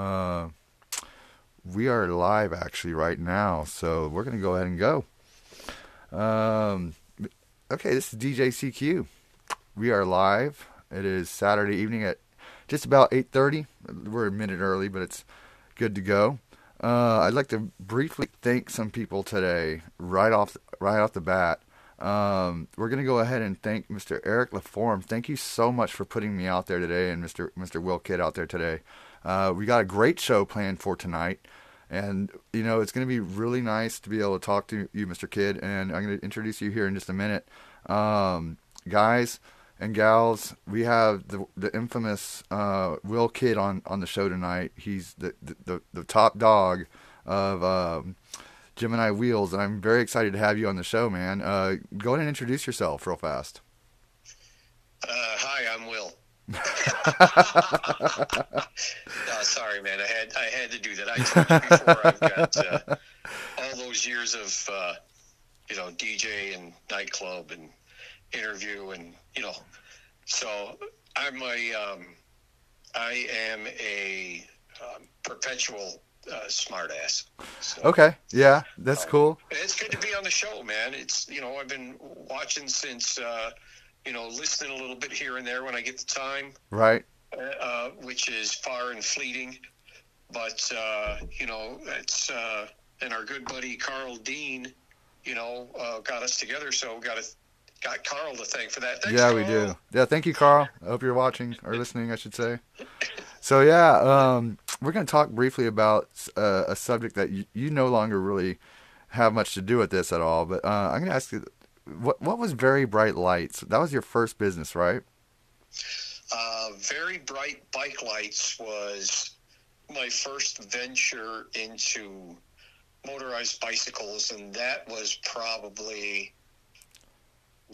Uh, we are live actually right now, so we're gonna go ahead and go. Um, okay, this is DJ CQ. We are live. It is Saturday evening at just about 8:30. We're a minute early, but it's good to go. Uh, I'd like to briefly thank some people today, right off right off the bat. Um, we're gonna go ahead and thank Mr. Eric LaForme. Thank you so much for putting me out there today, and Mr. Mr. Will Kidd out there today. Uh, we got a great show planned for tonight, and you know it's gonna be really nice to be able to talk to you, Mr. Kidd, and I'm gonna introduce you here in just a minute, um, guys and gals. We have the the infamous uh, Will Kidd on on the show tonight. He's the the, the, the top dog of. Um, Gemini Wheels, and I'm very excited to have you on the show, man. Uh, go ahead and introduce yourself real fast. Uh, hi, I'm Will. No, sorry, man. I had I had to do that. I told you before. I've got uh, all those years of uh, you know DJ and nightclub and interview and you know. So I'm a um, I am a um, perpetual uh, smartass. So, Okay, yeah, that's cool. It's good to be on the show, man. It's you know I've been watching since uh, you know listening a little bit here and there when I get the time, Right. uh, which is far and fleeting. But uh, you know it's uh, and our good buddy Carl Dean, you know, uh, got us together. So we got to got Carl to thank for that. Thanks, yeah, we do. Yeah, thank you, Carl. I hope you're watching or listening, I should say. So yeah, um, we're going to talk briefly about uh, a subject that you, you no longer really have much to do with this at all. But uh, I'm going to ask you, what what was Very Bright Lights? That was your first business, right? Uh, very bright bike lights was my first venture into motorized bicycles, and that was probably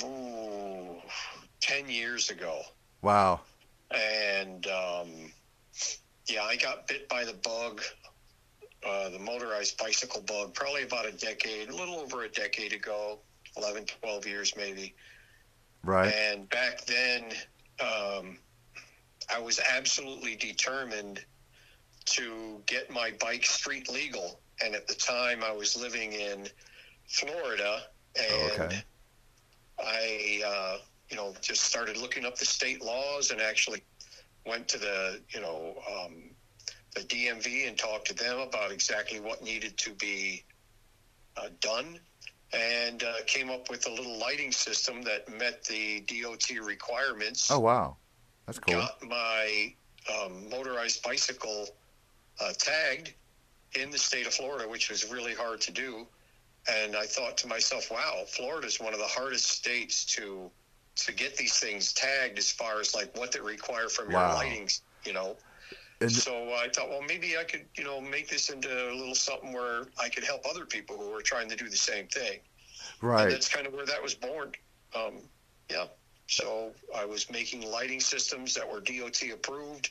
ooh, ten years ago. Wow. And um, yeah, I got bit by the bug, uh, the motorized bicycle bug, probably about a decade, a little over a decade ago, 11, 12 years maybe. Right. And back then, um, I was absolutely determined to get my bike street legal. And at the time, I was living in Florida, Oh, and okay. I, uh, you know, just started looking up the state laws and actually went to the, you know, um, the DMV and talked to them about exactly what needed to be uh, done and uh, came up with a little lighting system that met the DOT requirements. Oh wow, that's cool. Got my um, motorized bicycle uh, tagged in the state of Florida, which was really hard to do. And I thought to myself, wow, Florida is one of the hardest states to to get these things tagged as far as like what they require from your Wow. lighting, you know. And- so I thought, well, maybe I could, you know, make this into a little something where I could help other people who are trying to do the same thing. And Right. that's kind of where that was born. Um, yeah. So I was making lighting systems that were DOT approved,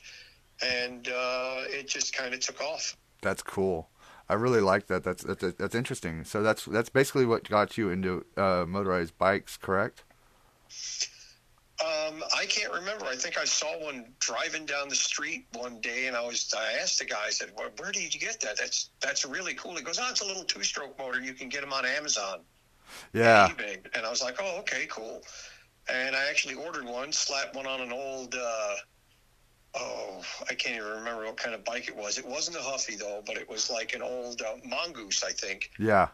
and uh, it just kind of took off. That's cool. I really like that. That's that's that's interesting. So that's that's basically what got you into uh, motorized bikes, correct? Um, I can't remember. I think I saw one driving down the street one day, and I was I asked the guy. I said, well, "Where did you get that? That's that's really cool." He goes, "Oh, it's a little two-stroke motor. You can get them on Amazon." Yeah. eBay. And I was like, oh, okay, cool. And I actually ordered one, slapped one on an old, uh, oh, I can't even remember what kind of bike it was. It wasn't a Huffy, though, but it was like an old uh, Mongoose, I think. Yeah.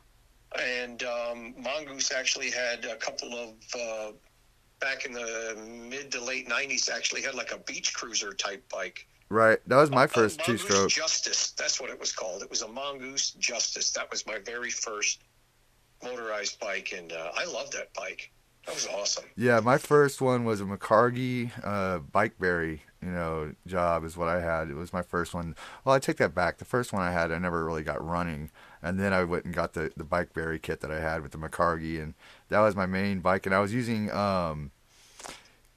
And um, Mongoose actually had a couple of, uh, back in the mid to late 90s, actually had like a beach cruiser type bike. Right. That was my A first two stroke. Justice. That's what it was called. It was a Mongoose Justice. That was my very first motorized bike, and uh, I love that bike. That was awesome. Yeah, my first one was a McCargy uh, Bikeberry, you know, job is what I had. It was my first one. Well, I take that back. The first one I had, I never really got running, and then I went and got the the bike Bikeberry kit that I had with the McCargy, and that was my main bike. And I was using um,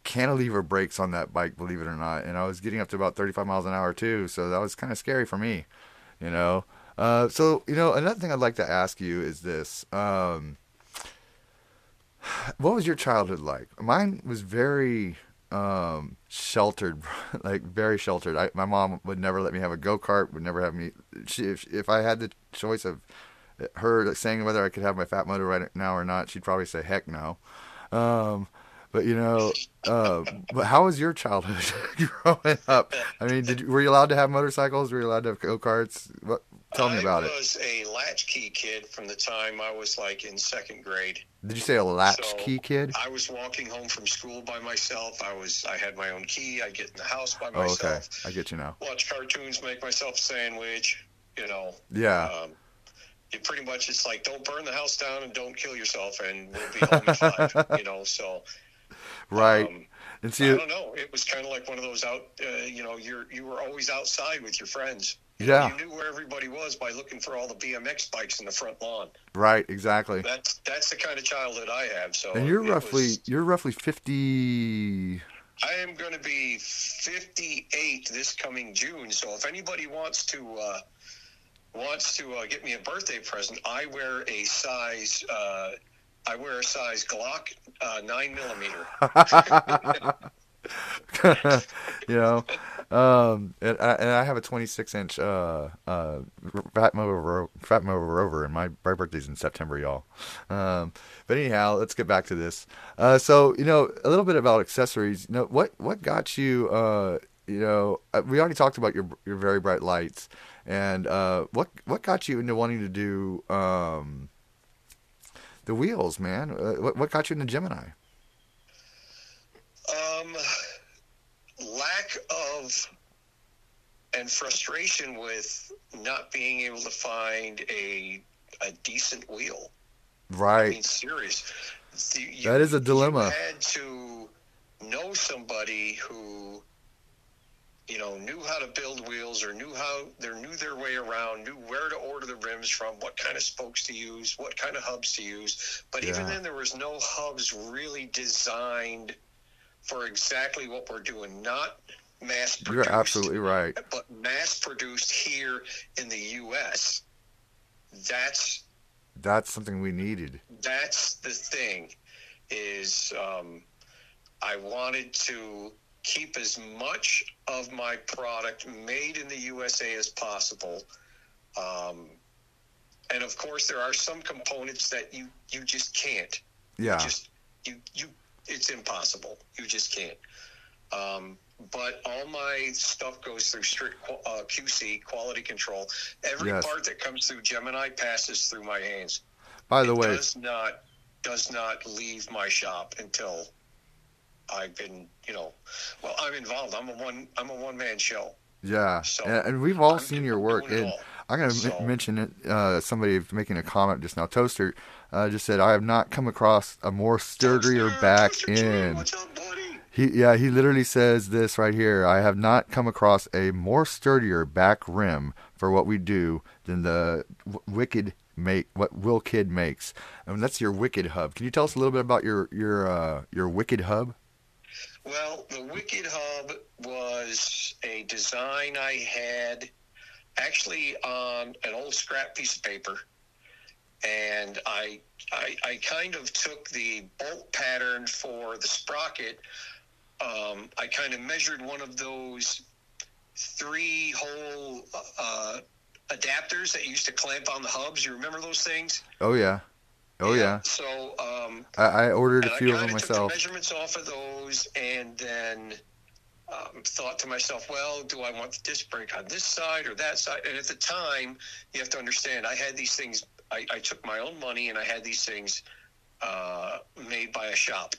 cantilever brakes on that bike, believe it or not, and I was getting up to about 35 miles an hour too. So that was kind of scary for me, you know. Uh, so you know, another thing I'd like to ask you is this. Um, what was your childhood like? Mine was very um, sheltered, like very sheltered. I, my mom would never let me have a go kart. Would never have me. She, if, if I had the choice of her saying whether I could have my fat motor right now or not, she'd probably say heck no. Um, but you know, uh, but how was your childhood growing up? I mean, did were you allowed to have motorcycles? Were you allowed to have go karts? What? Tell me about it. I it. was a latchkey kid from the time I was like in second grade. Did you say a latchkey So, kid? I was walking home from school by myself. I was I had my own key. I get in the house by Oh, okay. I get you now. Watch cartoons, make myself a sandwich. You know, Yeah. um, it pretty much it's like don't burn the house down and don't kill yourself, and we'll be home at five. You know, so Right. um, and I see, don't know. It was kind of like one of those out. Uh, you know, you're you were always outside with your friends. Yeah, You knew where everybody was by looking for all the BMX bikes in the front lawn. right, exactly. That's that's the kind of childhood I have. So And you're roughly was- you're roughly fifty. I am going to be 58 this coming June. So if anybody wants to uh, wants to uh, get me a birthday present, I wear a size. Uh, I wear a size Glock uh, nine millimeter. you know, um, and, I, and I have a 26 inch uh, uh, Phatmoto Ro- Phatmoto Rover, and my my birthday's in September, y'all. Um, but anyhow, let's get back to this. Uh, so you know, a little bit about accessories. You know, what what got you? Uh, you know, uh, we already talked about your your very bright lights, and uh, what what got you into wanting to do um, the wheels, man? Uh, what what got you into Gemini? Um, lack and frustration with not being able to find a a decent wheel. Right. I mean, serious. The- you- That is a dilemma. You had to know somebody who, you know, knew how to build wheels or knew how they knew their way around, knew where to order the rims from, what kind of spokes to use, what kind of hubs to use. But even then, there was no hubs really designed for exactly what we're doing. Not mass produced, You're absolutely right. but mass produced here in the U.S. That's That's something we needed. that's the thing is um, i wanted to keep as much of my product made in the usa as possible um, and of course there are some components that you you just can't Yeah. just you you it's impossible you just can't um, but all my stuff goes through strict uh, qc quality control every Yes. part that comes through gemini passes through my hands By the it way, does not does not leave my shop until I've been, you know, well, I'm involved. I'm a one I'm a one man show. yeah, So, and, we've all I'm seen your work. And. I'm going to So- mention it. Uh, somebody making a comment just now. Toaster uh, just said, "I have not come across a more sturdier Toaster, back Toaster end." What's up, buddy? He yeah, he literally says this right here. I have not come across a more sturdier back rim for what we do than the w- Wicked make what Will Kidd makes. And that's your Wicked hub. Can you tell us a little bit about your your uh, your Wicked hub? Well, the Wicked Hub was a design I had actually on an old scrap piece of paper. And I, I, I kind of took the bolt pattern for the sprocket. Um, I kind of measured one of those three hole uh, adapters that used to clamp on the hubs. You remember those things? Oh yeah, oh yeah. So um, I, I ordered a few of them took myself. the measurements off of those, and then um, thought to myself, well, do I want the disc brake on this side or that side? And at the time, you have to understand, I had these things. I, I took my own money, and I had these things uh, made by a shop,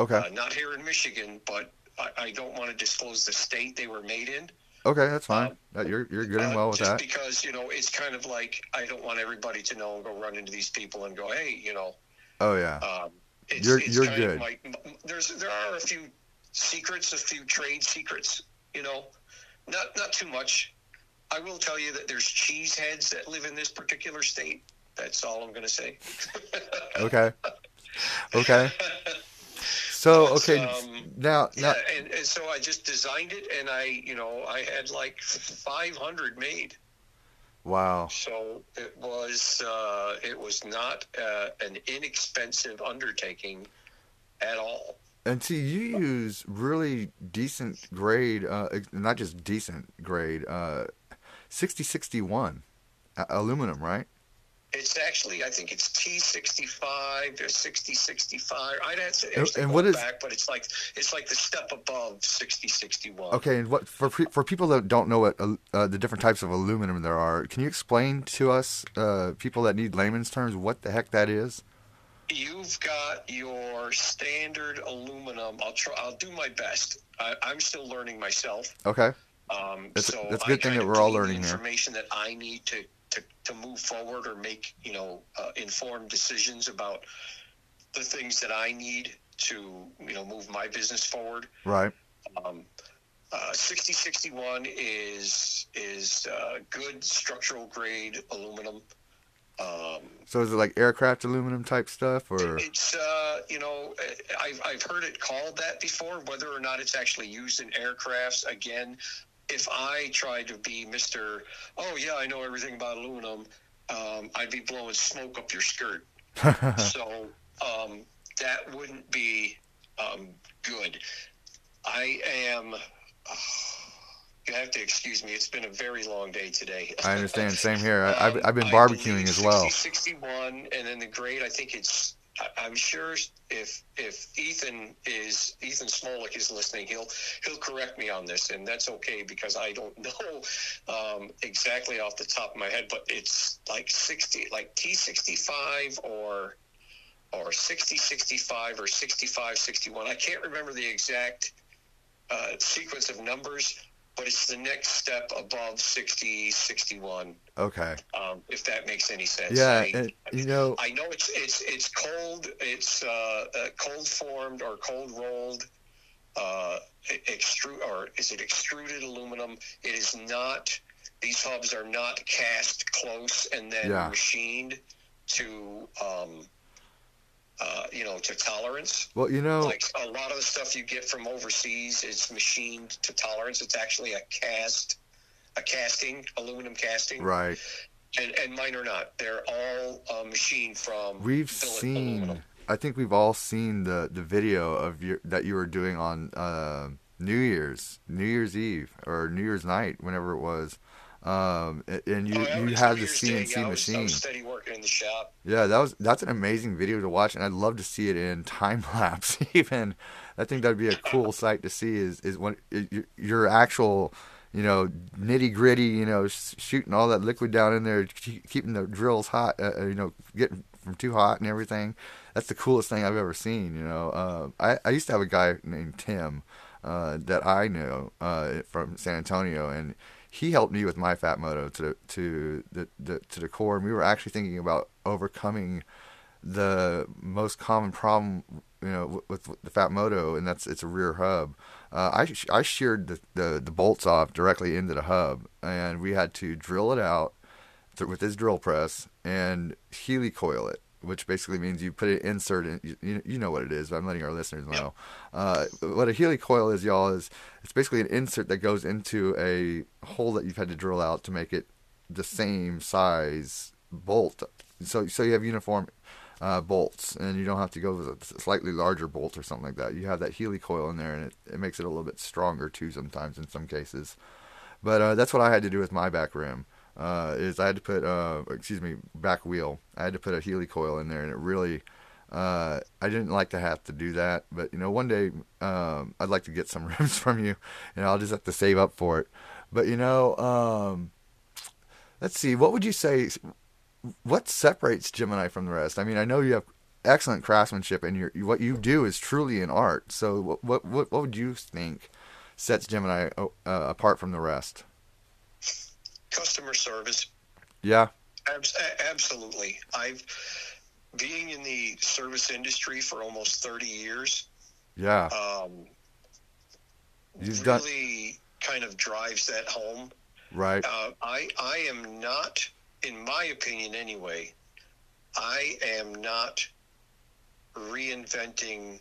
Okay, uh, not here in Michigan, but I, I don't want to disclose the state they were made in. okay, that's fine. That- you're you're good and Uh, well with that. just that. because you know it's kind of like I don't want everybody to know and go run into these people and go, hey, you know, Oh yeah, um, it's, You're- it's you're good. Like, there's there are a few secrets, a few trade secrets. You know, not not too much. I will tell you that there's cheese heads that live in this particular state. That's all I'm going to say. okay, okay. So okay, um, now now yeah, and, and so I just designed it, and I, you know, I had like 500 made. wow. So it was uh, it was not uh, an inexpensive undertaking at all. And see, you use really decent grade, uh, not just decent grade, uh, 6061 uh, aluminum, right? It's actually, I think it's T65 or 6065. I'd have to And- actually and what is- back, but it's like it's like the step above 6061. Okay, and what for for people that don't know what uh, uh, the different types of aluminum there are, can you explain to us, uh, people that need layman's terms, what the heck that is? You've got your standard aluminum. I'll try. I'll do my best. I, I'm still learning myself. Okay, Um, That's- so that's a I good thing that we're all learning here. Information that I need to, to, to move forward or make you know uh, informed decisions about the things that I need to you know move my business forward. right. Um, uh, 6061 is is uh, good structural grade aluminum. Um, So is it like aircraft aluminum type stuff, or it's uh, you know I've I've heard it called that before. Whether or not it's actually used in aircrafts, again, if I tried to be Mister, oh yeah, I know everything about aluminum, um, I'd be blowing smoke up your skirt. so um, that wouldn't be um, good. I am. you have to excuse me. It's been a very long day today. I understand. Same here. I, I've I've been barbecuing as well. 60, 61, and then the grade. I think it's. I'm sure if if Ethan is Ethan Smolik is listening, he'll he'll correct me on this, and that's okay because I don't know um, exactly off the top of my head, but it's like 60, like T65 or or 60, 65 or sixty five sixty one. I can't remember the exact uh, sequence of numbers, but it's the next step above 60, 61 Okay. um, if that makes any sense. Yeah, I, and you know, I know it's it's it's cold. It's uh, uh, cold formed or cold rolled. Uh, extrude or is it extruded aluminum? It is not. These hubs are not cast close and then Yeah. machined to, um, uh, you know, to tolerance. well, you know, Like a lot of the stuff you get from overseas is machined to tolerance. It's actually a cast, a casting, aluminum casting right. and, and mine are not. They're all uh, machined from. We've seen. aluminum. I think we've all seen the the video of your that you were doing on uh, New Year's, New Year's Eve or New Year's night, whenever it was. Um, and you Oh, you had the Day. CNC I was, I machine. was steady working in the shop. Yeah, that was that's an amazing video to watch, and I'd love to see it in time lapse. Even I think that'd be a cool sight to see. Is is when your- your actual, you know, nitty gritty, you know, shooting all that liquid down in there, keeping the drills hot, uh, uh, you know, getting from too hot and everything. That's the coolest thing I've ever seen. You know, uh, I I used to have a guy named Tim uh, that I knew uh, from San Antonio, and he helped me with my Phatmoto to to the, the to the core, and we were actually thinking about overcoming the most common problem, you know, with, with the Phatmoto, and that's it's a rear hub. Uh, I I sheared the, the the bolts off directly into the hub, and we had to drill it out th- with this drill press and helicoil it, which basically means you put an insert in. You, you- you know what it is, but I'm letting our listeners know. Uh, what a helicoil is, y'all, is it's basically an insert that goes into a hole that you've had to drill out to make it the same size bolt. So so you have uniform uh, bolts, and you don't have to go with a slightly larger bolt or something like that. You have that helicoil in there, and it, it makes it a little bit stronger too. Sometimes in some cases, but uh, that's what I had to do with my back rim. Uh, is I had to put, uh, excuse me, back wheel. I had to put a Healy helicoil in there, and it really, uh, I didn't like to have to do that. But you know, one day um, I'd like to get some rims from you, and I'll just have to save up for it. But you know, um, let's see, what would you say? What separates Gemini from the rest? I mean, I know you have excellent craftsmanship, and your what you do is truly an art. So, what what what, what would you think sets Gemini uh, apart from the rest? Customer service. Yeah, Abs- absolutely. I've being in the service industry for almost 30 years. yeah, Um, You've done- really kind of drives that home. right. Uh, I I am not, in my opinion anyway, I am not reinventing.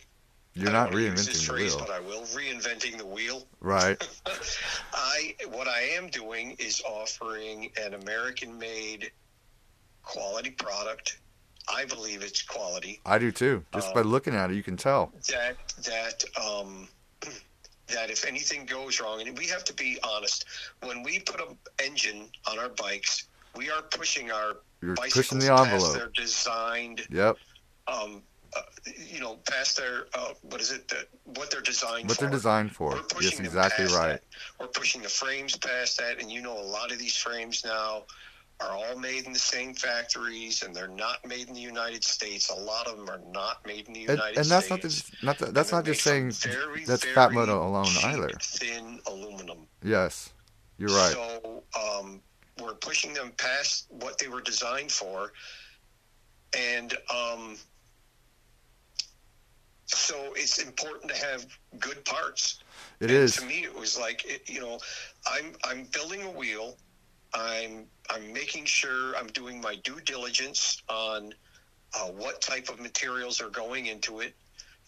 You're not don't wanna use this reinventing the phrase, wheel, but I will reinventing the wheel. right? I what I am doing is offering an American-made quality product I believe it's quality. I do too. Just Um, by looking at it, you can tell. That that um, that if anything goes wrong, and we have to be honest, when we put an engine on our bikes, we are pushing our You're bicycles pushing the past envelope. their designed, Yep. um, uh, you know, past their uh, what is it? that what they're designed What for. they're designed for. We're Yes, pushing exactly right. that. We're pushing the frames past that, and you know, a lot of these frames now are all made in the same factories, and they're not made in the United States. A lot of them are not made in the And, United and that's States. not just not the, that's not just saying very, that's very Phatmoto alone either. Thin aluminum. Yes, you're right. So um, we're pushing them past what they were designed for, and um, so it's important to have good parts. It And is. To me, it was like it, you know, I'm I'm building a wheel. I'm I'm making sure I'm doing my due diligence on uh, what type of materials are going into it.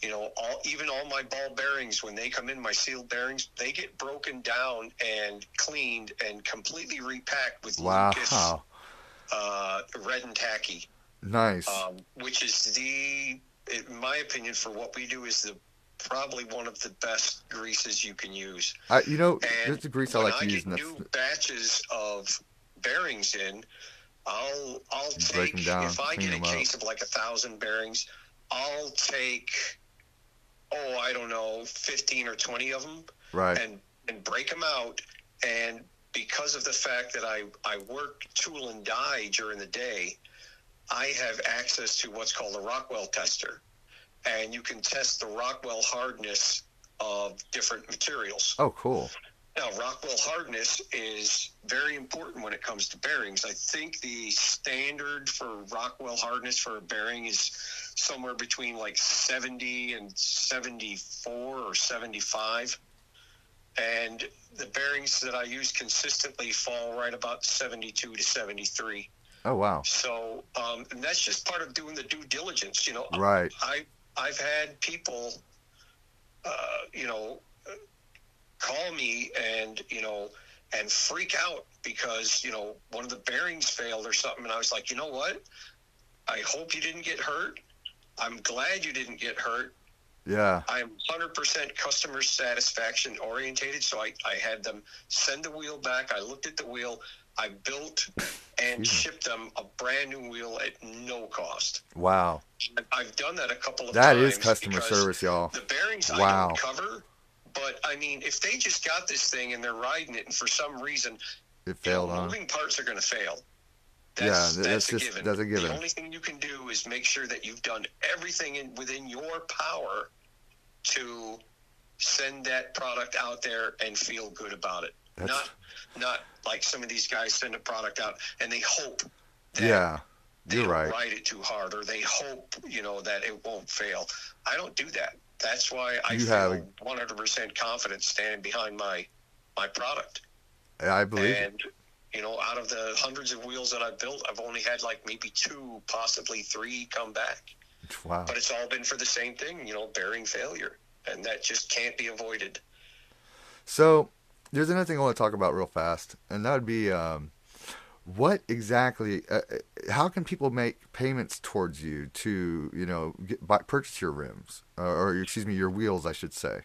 You know, all even all my ball bearings when they come in, my sealed bearings, they get broken down and cleaned and completely repacked with Lucas uh, red and tacky, Nice. um, which is the, in my opinion, for what we do, is the probably one of the best greases you can use. I, you know, And there's a grease I like to I use, get new batches of bearings in, I'll I'll take down, if I get a them up. case of like a thousand bearings, I'll take oh I don't know fifteen or twenty of them right. and and break them out and because of the fact that I I work tool and die during the day, I have access to what's called a Rockwell tester, and you can test the Rockwell hardness of different materials. Oh, cool. Now, Rockwell hardness is very important when it comes to bearings. I think the standard for Rockwell hardness for a bearing is somewhere between like 70 and 74 or 75. And the bearings that I use consistently fall right about 72 to 73. Oh, wow. So, um, and that's just part of doing the due diligence. You know, Right. I I've had people, uh, you know, call me and you know and freak out because you know one of the bearings failed or something, and I was like, you know what? I hope you didn't get hurt. I'm glad you didn't get hurt. Yeah. I'm 100% customer satisfaction orientated, so I, I had them send the wheel back. I looked at the wheel. I built and shipped them a brand new wheel at no cost. Wow. I've done that a couple of That times. is customer service, y'all. The bearings I don't cover, but I mean, if they just got this thing and they're riding it, and for some reason It you know, failed, huh? moving parts are going to fail. Yeah, That's, that's that's, a just- given. that's a given. The only thing you can do is make sure that you've done everything in, within your power to send that product out there and feel good about it. That's- Not, not like some of these guys send a product out and they hope that Yeah. they You're right. ride it too hard or they hope you know that it won't fail. I don't do that. That's why I You feel have 100% confidence standing behind my my product. I believe. And you know, out of the hundreds of wheels that I've built, I've only had like maybe two, possibly three come back. Wow. But it's all been for the same thing, you know, bearing failure, and that just can't be avoided. So there's another thing I want to talk about real fast, and that would be um, what exactly? Uh, uh, how can people make payments towards you to you know get, buy, purchase your rims uh, or excuse me your wheels, I should say.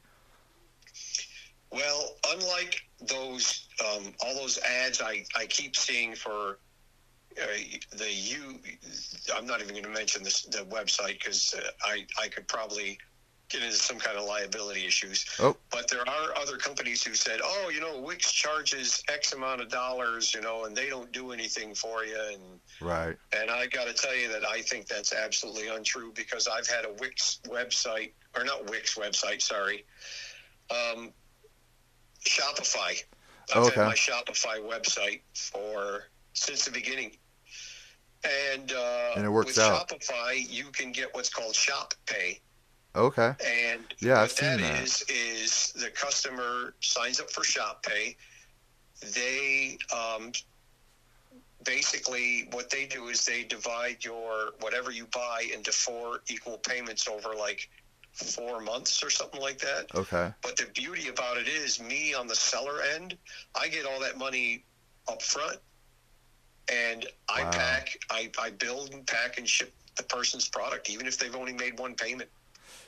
Well, unlike those um, all those ads I, I keep seeing for uh, the you, I'm not even going to mention this the website because uh, I I could probably get into some kind of liability issues. Oh. But there are other companies who said, oh, you know, Wix charges X amount of dollars, you know, and they don't do anything for you, and Right. and I got to tell you that I think that's absolutely untrue because I've had a Wix website, or not Wix website, sorry, um, Shopify. I've Okay. had my Shopify website for since the beginning. And, uh, And it works with out. Shopify, you can get what's called Shop Pay. Okay. And Yeah, what I've seen that that. is is the customer signs up for Shop Pay. They um, basically what they do is they divide your whatever you buy into four equal payments over like four months or something like that. Okay. But the beauty about it is, me on the seller end, I get all that money up front, and I Wow. pack, I, I build and pack and ship the person's product, even if they've only made one payment.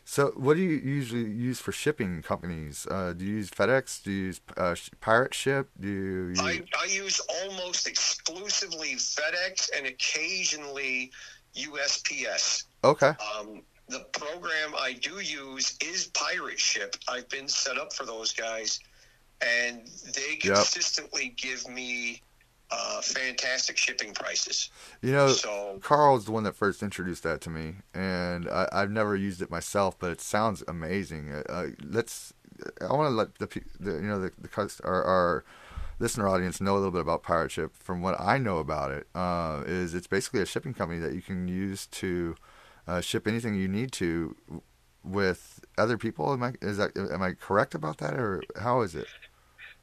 So, what do you usually use for shipping companies? Uh, do you use FedEx? Do you use uh, Pirate Ship? Do you use... I, I use almost exclusively FedEx and occasionally USPS. Okay. Um, the program I do use is Pirate Ship. I've been set up for those guys, and they Yep. consistently give me uh, fantastic shipping prices. You know, So Carl's the one that first introduced that to me, and I, I've never used it myself, but it sounds amazing. Uh, Uh, let's. I want to let the, the you know the, the our, our listener audience know a little bit about Pirate Ship. From what I know about it, uh, is it's basically a shipping company that you can use to uh, ship anything you need to with other people. Am I is that am I correct about that, or how is it?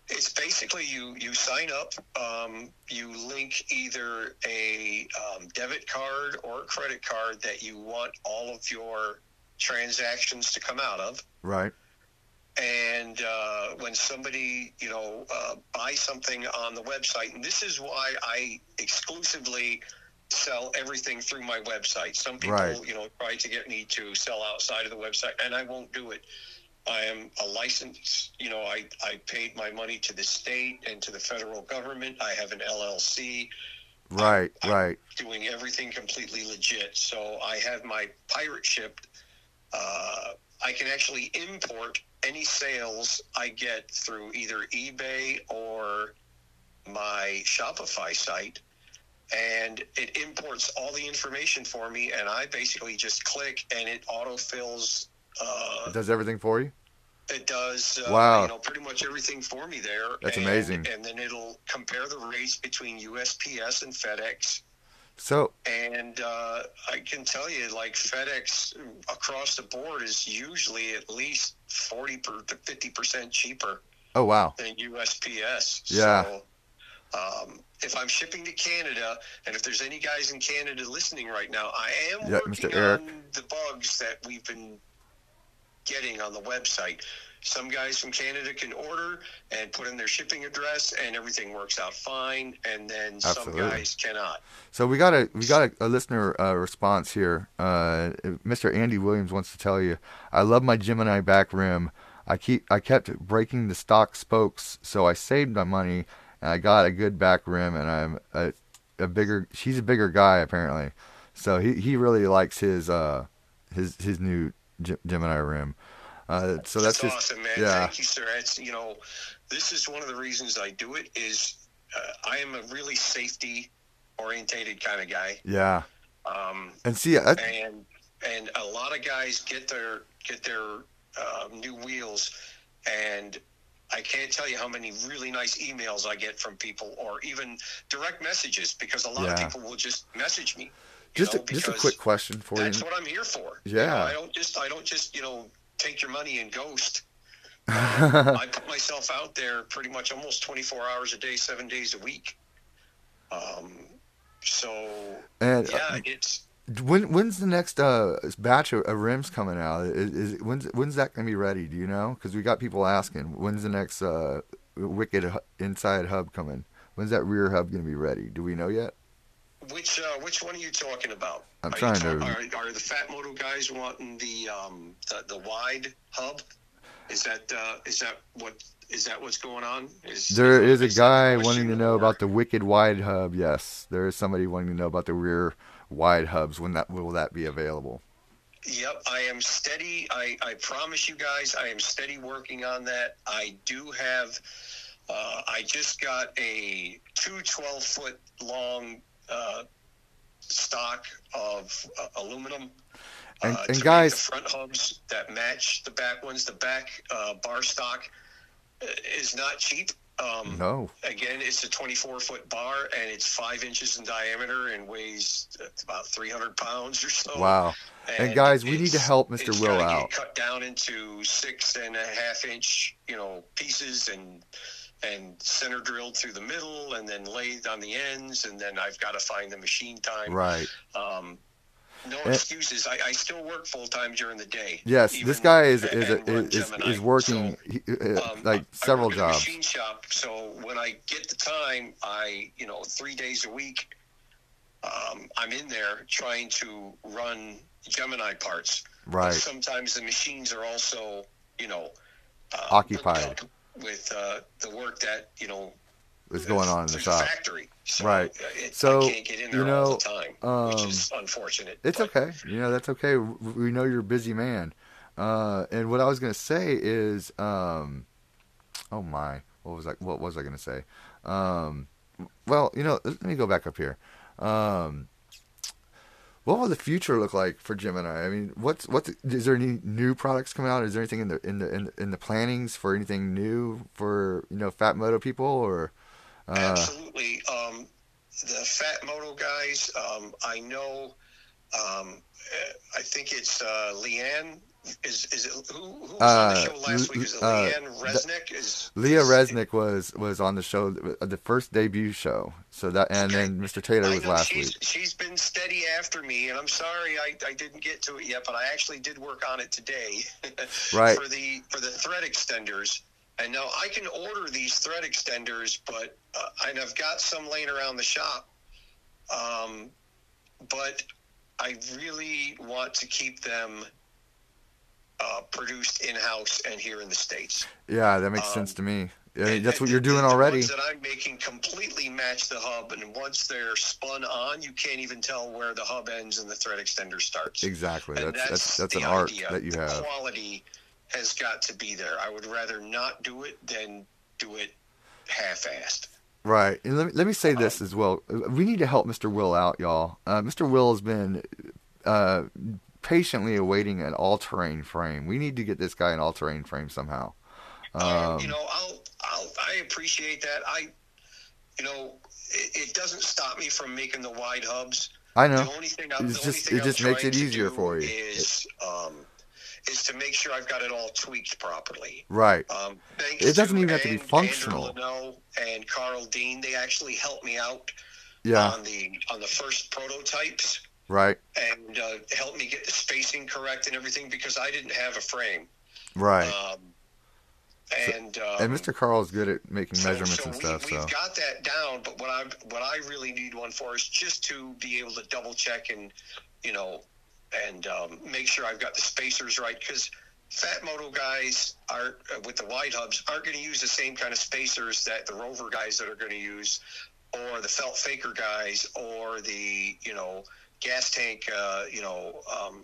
It's basically you you sign up, um, you link either a um, debit card or a credit card that you want all of your transactions to come out of. Right. And uh, when somebody you know uh, buys something on the website, and this is why I exclusively sell everything through my website. Some people Right. you know try to get me to sell outside of the website, and I won't do it. I am a licensed, you know, I, I paid my money to the state and to the federal government. I have an LLC Right. I'm Right. doing everything completely legit. So I have my pirate ship. Uh, I can actually import any sales I get through either eBay or my Shopify site. And it imports all the information for me, and I basically just click and it autofills uh, It does everything for you. It does, uh, Wow. you know, pretty much everything for me there. That's and, amazing. And then it'll compare the rates between USPS and FedEx. So And uh, I can tell you, like FedEx across the board is usually at least 40 per, to 50% cheaper oh wow. than USPS. Yeah. So, um, if I'm shipping to Canada, and if there's any guys in Canada listening right now, I am Yeah, working Mr. Eric. on the bugs that we've been getting on the website. Some guys from Canada can order and put in their shipping address, and everything works out fine. And then Absolutely. some guys cannot. So we got a we got a, a listener uh, response here. Uh, Mr. Andy Williams wants to tell you, I love my Gemini back rim. I keep I kept breaking the stock spokes, so I saved my money and I got a good back rim. And I'm a, a bigger. She's a bigger guy apparently, so he he really likes his uh his his new Ge- Gemini rim. Uh, so that's just awesome, man. yeah. Thank you, sir. It's you know, this is one of the reasons I do it. Is uh, I am a really safety orientated kind of guy. yeah. Um, And see, I, and and a lot of guys get their get their um, new wheels, and I can't tell you how many really nice emails I get from people, or even direct messages, because a lot Yeah. of people will just message me. Just know, a, just a quick question for you. That's what I'm here for. Yeah. You know, I don't just I don't just you know take your money and ghost. I put myself out there pretty much almost 24 hours a day, seven days a week. Um, so and uh, yeah, it's When when's the next uh, batch of, of rims coming out? Is, is when's when's that gonna be ready? Do you know? Because we got people asking. When's the next uh, Wicked inside hub coming? When's that rear hub gonna be ready? Do we know yet? Which uh, which one are you talking about? I'm are trying you to- Are, are the Phatmoto guys wanting the um the, the wide hub? Is that uh, is that what is that what's going on? Is There is a is that guy wanting to know about the Wicked wide hub. Yes, there is somebody wanting to know about the rear wide hubs. When that will that be available? Yep, I am steady. I, I promise you guys, I am steady working on that. I do have, uh, I just got a two 12 foot long uh, stock of uh, aluminum. And- uh, and guys- the front hubs that match the back ones. The back uh, bar stock uh, is not cheap. Um, No. Again, it's a 24 foot bar and it's five inches in diameter and weighs uh, about 300 pounds or so. Wow. And guys, we need to help Mr. Will out. Cut down into six and a half inch, you know, pieces and and center drilled through the middle and then laid on the ends and then I've got to find the machine time. Right. Um, no Eh. excuses. I, I still work full time during the day. Yes, this guy is is and is, is, working So, he, uh, um, like several I work in a jobs. machine shop, so when I get the time, I you know three days a week, um, I'm in there trying to run Gemini parts. But Right. sometimes the machines are also, you know, uh, Occupied. up with uh, the work that you know What's going on in the shop? factory. So, Right. uh, It, So, I can't get in there you know, time, um, which is unfortunate. It's but- okay. You know, that's okay. We know you're a busy man. Uh, and what I was gonna say is, um, oh my, what was I? What was I gonna say? Um, well, you know, let me go back up here. Um, what will the future look like for Gemini? I mean, what's what's is there any new products coming out? Is there anything in the in the in, in the plannings for anything new for you know Phatmoto people or? Uh, Absolutely. Um, the Phatmoto guys, um, I know. Um, I think it's uh, Leanne. Is is it who, who was on Uh, the show last week? Is it uh, Leanne Resnick? Is Leah Resnick was was on the show, the first debut show. So that, and Okay. then Mr. Taylor was last she's, week. She's been steady after me, and I'm sorry I, I didn't get to it yet, but I actually did work on it today. Right. For the for the thread extenders, and now I can order these thread extenders, but uh, and I've got some laying around the shop. Um, but I really want to keep them uh, produced in house and here in the states. Yeah, that makes Um, sense to me. I mean, that's what you're doing the already. that I'm making completely match the hub, and once they're spun on, you can't even tell where the hub ends and the thread extender starts. Exactly. And That's that's that's the an art idea. that you the have. Quality has got to be there. I would rather not do it than do it half-assed. Right. And let me, let me say this as well. We need to help Mr. Will out, y'all. Uh, Mr. Will has been uh, patiently awaiting an all-terrain frame. We need to get this guy an all-terrain frame somehow. Um, Um, you know, I'll, I'll, I appreciate that. I, you know, it, it doesn't stop me from making the wide hubs. I know. The only thing I'm, It's just- it I'm just makes it easier for you. Is um, is to make sure I've got it all tweaked properly. Right. Um, It doesn't even have to be functional. Andrew Leno and Carl Dean, they actually helped me out Yeah. on the on the first prototypes Right. and uh, helped me get the spacing correct and everything because I didn't have a frame. Right. Um, and um, and Mr. Carl is good at making so- measurements so and we, stuff. So. We've got that down, but what I what I really need one for is just to be able to double check and you know and um, make sure I've got the spacers right because Phatmoto guys are uh, with the wide hubs aren't going to use the same kind of spacers that the Rover guys that are going to use, or the Felt Faker guys, or the you know gas tank uh, you know um,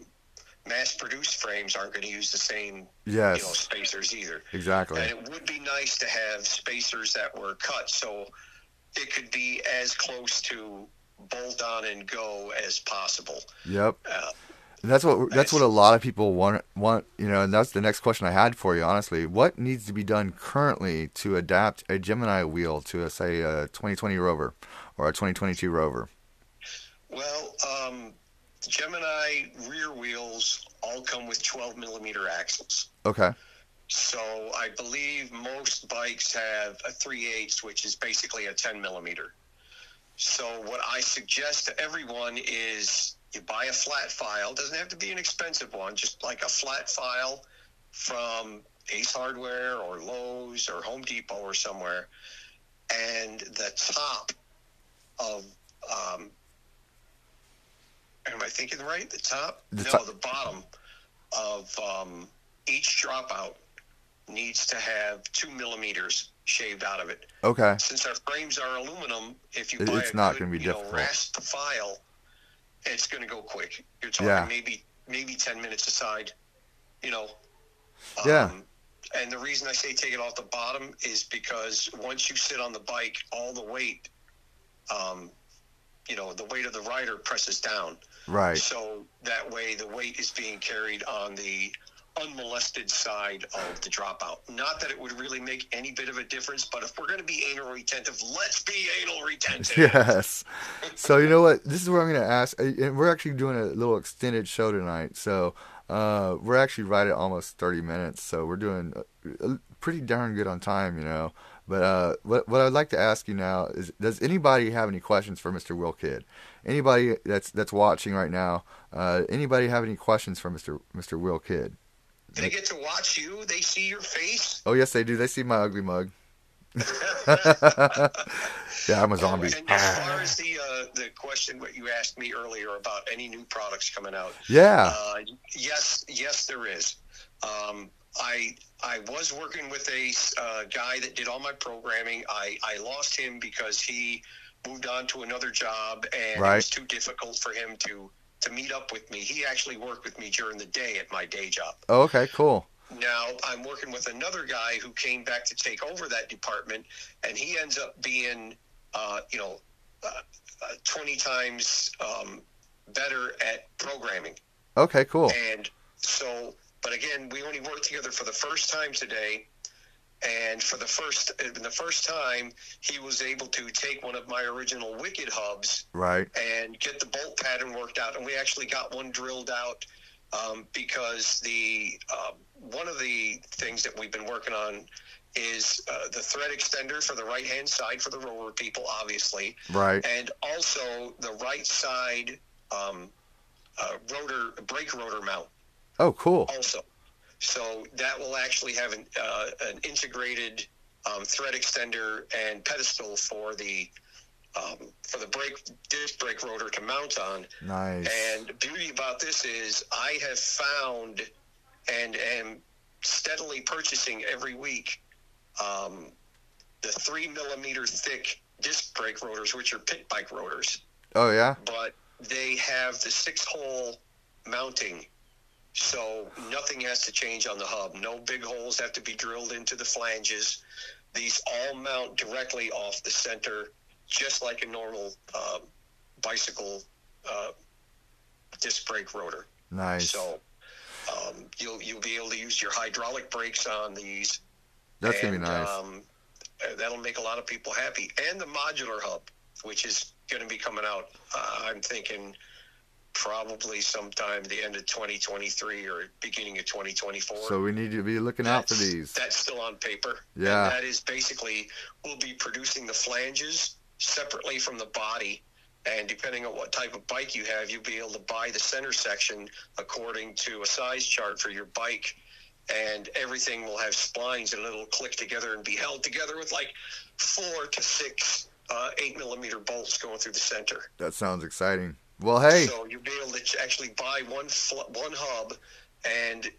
mass produced frames aren't going to use the same you know Yes. spacers either. Exactly. And it would be nice to have spacers that were cut so it could be as close to bolt on and go as possible. Yep. Uh, that's what that's what a lot of people want want you know, and that's the next question I had for you. Honestly, what needs to be done currently to adapt a Gemini wheel to a say a 2020 Rover or a 2022 Rover? Well, um, Gemini rear wheels all come with 12 millimeter axles. Okay. So I believe most bikes have a 3 8 which is basically a 10 millimeter. So what I suggest to everyone is you buy a flat file. Doesn't have to be an expensive one, just like a flat file from Ace Hardware or Lowe's or Home Depot or somewhere. And the top of, um, am I thinking right? The top? The no, top- the bottom of um, each dropout needs to have two millimeters shaved out of it. Okay. Since our frames are aluminum, if you buy it's a not gonna be you know, difficult. the file, it's going to go quick. You're talking Yeah. maybe maybe ten minutes aside. You know. Yeah. Um, and the reason I say take it off the bottom is because once you sit on the bike, all the weight, um, you know, the weight of the rider presses down. Right. So that way, the weight is being carried on the unmolested side of the dropout. Not that it would really make any bit of a difference, but if we're going to be anal retentive, let's be anal retentive. Yes. So you know what? This is where I'm going to ask. And we're actually doing a little extended show tonight. So uh, we're actually right at almost 30 minutes. So we're doing uh, pretty darn good on time, you know. But uh, what what I'd like to ask you now is, does anybody have any questions for Mr. Will Kidd? Anybody that's that's watching right now? Uh, anybody have any questions for Mr. Mr. Will Kidd? They get to watch you. They see your face. Oh yes, they do. They see my ugly mug. yeah, I'm a zombie. And as far as the uh, the the question what you asked me earlier about any new products coming out. Yeah. Uh, yes, yes, there is. Um, I I was working with a uh, guy that did all my programming. I I lost him because he moved on to another job, and Right. it was too difficult for him to to meet up with me. He actually worked with me during the day at my day job. Oh, okay, cool. Now I'm working with another guy who came back to take over that department, and he ends up being, uh, you know, uh, uh, 20 times um, better at programming. Okay, cool. And so, but again, we only worked together for the first time today. And for the first, the first time, he was able to take one of my original Wicked hubs Right. and get the bolt pattern worked out. And we actually got one drilled out um, because the uh, one of the things that we've been working on is uh, the thread extender for the right hand side for the rover people, obviously, Right. and also the right side um, uh, rotor brake rotor mount Oh, cool. also. So that will actually have an, uh, an integrated um, thread extender and pedestal for the um, for the brake disc brake rotor to mount on. Nice. And the beauty about this is I have found and am steadily purchasing every week um, the three millimeter thick disc brake rotors, which are pit bike rotors Oh, yeah. but they have the six hole mounting. So nothing has to change on the hub. No big holes have to be drilled into the flanges. These all mount directly off the center, just like a normal um, bicycle uh, disc brake rotor. Nice. So um, you'll you'll be able to use your hydraulic brakes on these. That's gonna be nice. Um, uh, that'll make a lot of people happy. And the modular hub, which is going to be coming out, uh, I'm thinking probably sometime the end of 2023 or beginning of 2024. so we need to be looking out for these. That's still on paper. Yeah. And that is basically we'll be producing the flanges separately from the body. And depending on what type of bike you have, you'll be able to buy the center section according to a size chart for your bike. And everything will have splines and it'll click together and be held together with like four to six uh, eight millimeter bolts going through the center. That sounds exciting. Well, hey. So you'll be able to actually buy one fl- one hub, and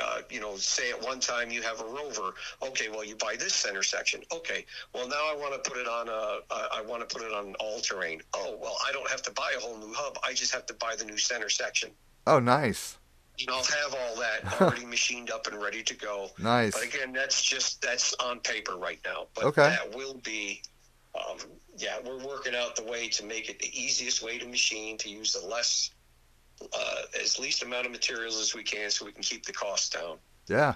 uh, you know, say at one time you have a rover. Okay, well you buy this center section. Okay, well now I want to put it on a uh, I want to put it on all terrain. Oh well, I don't have to buy a whole new hub. I just have to buy the new center section. Oh, nice. And I'll have all that already machined up and ready to go. Nice. But again, that's just that's on paper right now. But Okay. that will be, um, yeah, we're working out the way to make it the easiest way to machine to use the less, uh, as least amount of materials as we can, so we can keep the cost down. Yeah.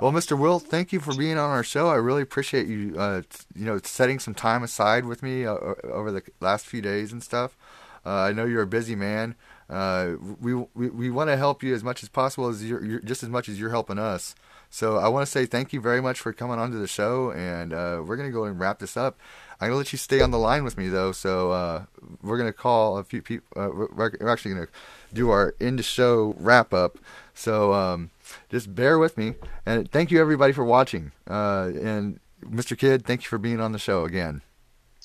Well, Mr. Will, thank you for being on our show. I really appreciate you, uh, you know, setting some time aside with me uh, over the last few days and stuff. Uh, I know you're a busy man. Uh, we we, we want to help you as much as possible as you're, you're just as much as you're helping us. So I want to say thank you very much for coming onto the show, and uh, we're gonna go and wrap this up. I'm gonna let you stay on the line with me though, so uh, we're gonna call a few people. Uh, we're, actually gonna do our end of show wrap up. So um, just bear with me, and thank you everybody for watching. Uh, and Mr. Kidd, thank you for being on the show again.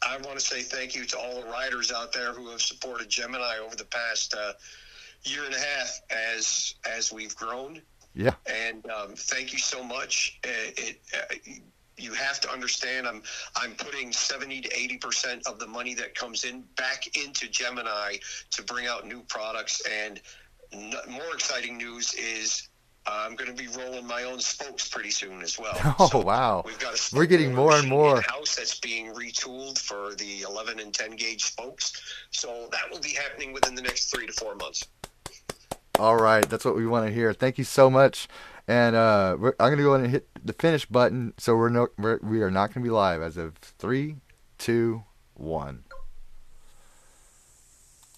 I want to say thank you to all the riders out there who have supported Gemini over the past uh, year and a half as as we've grown. Yeah. And um, thank you so much. Uh, It, uh, you have to understand. I'm I'm putting seventy to eighty percent of the money that comes in back into Gemini to bring out new products. And n- more exciting news is. uh, I'm going to be rolling my own spokes pretty soon as well. Oh, wow. We've got a We're getting more and more. in-house that's being retooled for the 11 and 10 gauge spokes. So that will be happening within the next three to four months. All right, that's what we want to hear. Thank you so much. And uh, I'm gonna go ahead and hit the finish button. So we're no, we're, we are not gonna be live as of three, two, one.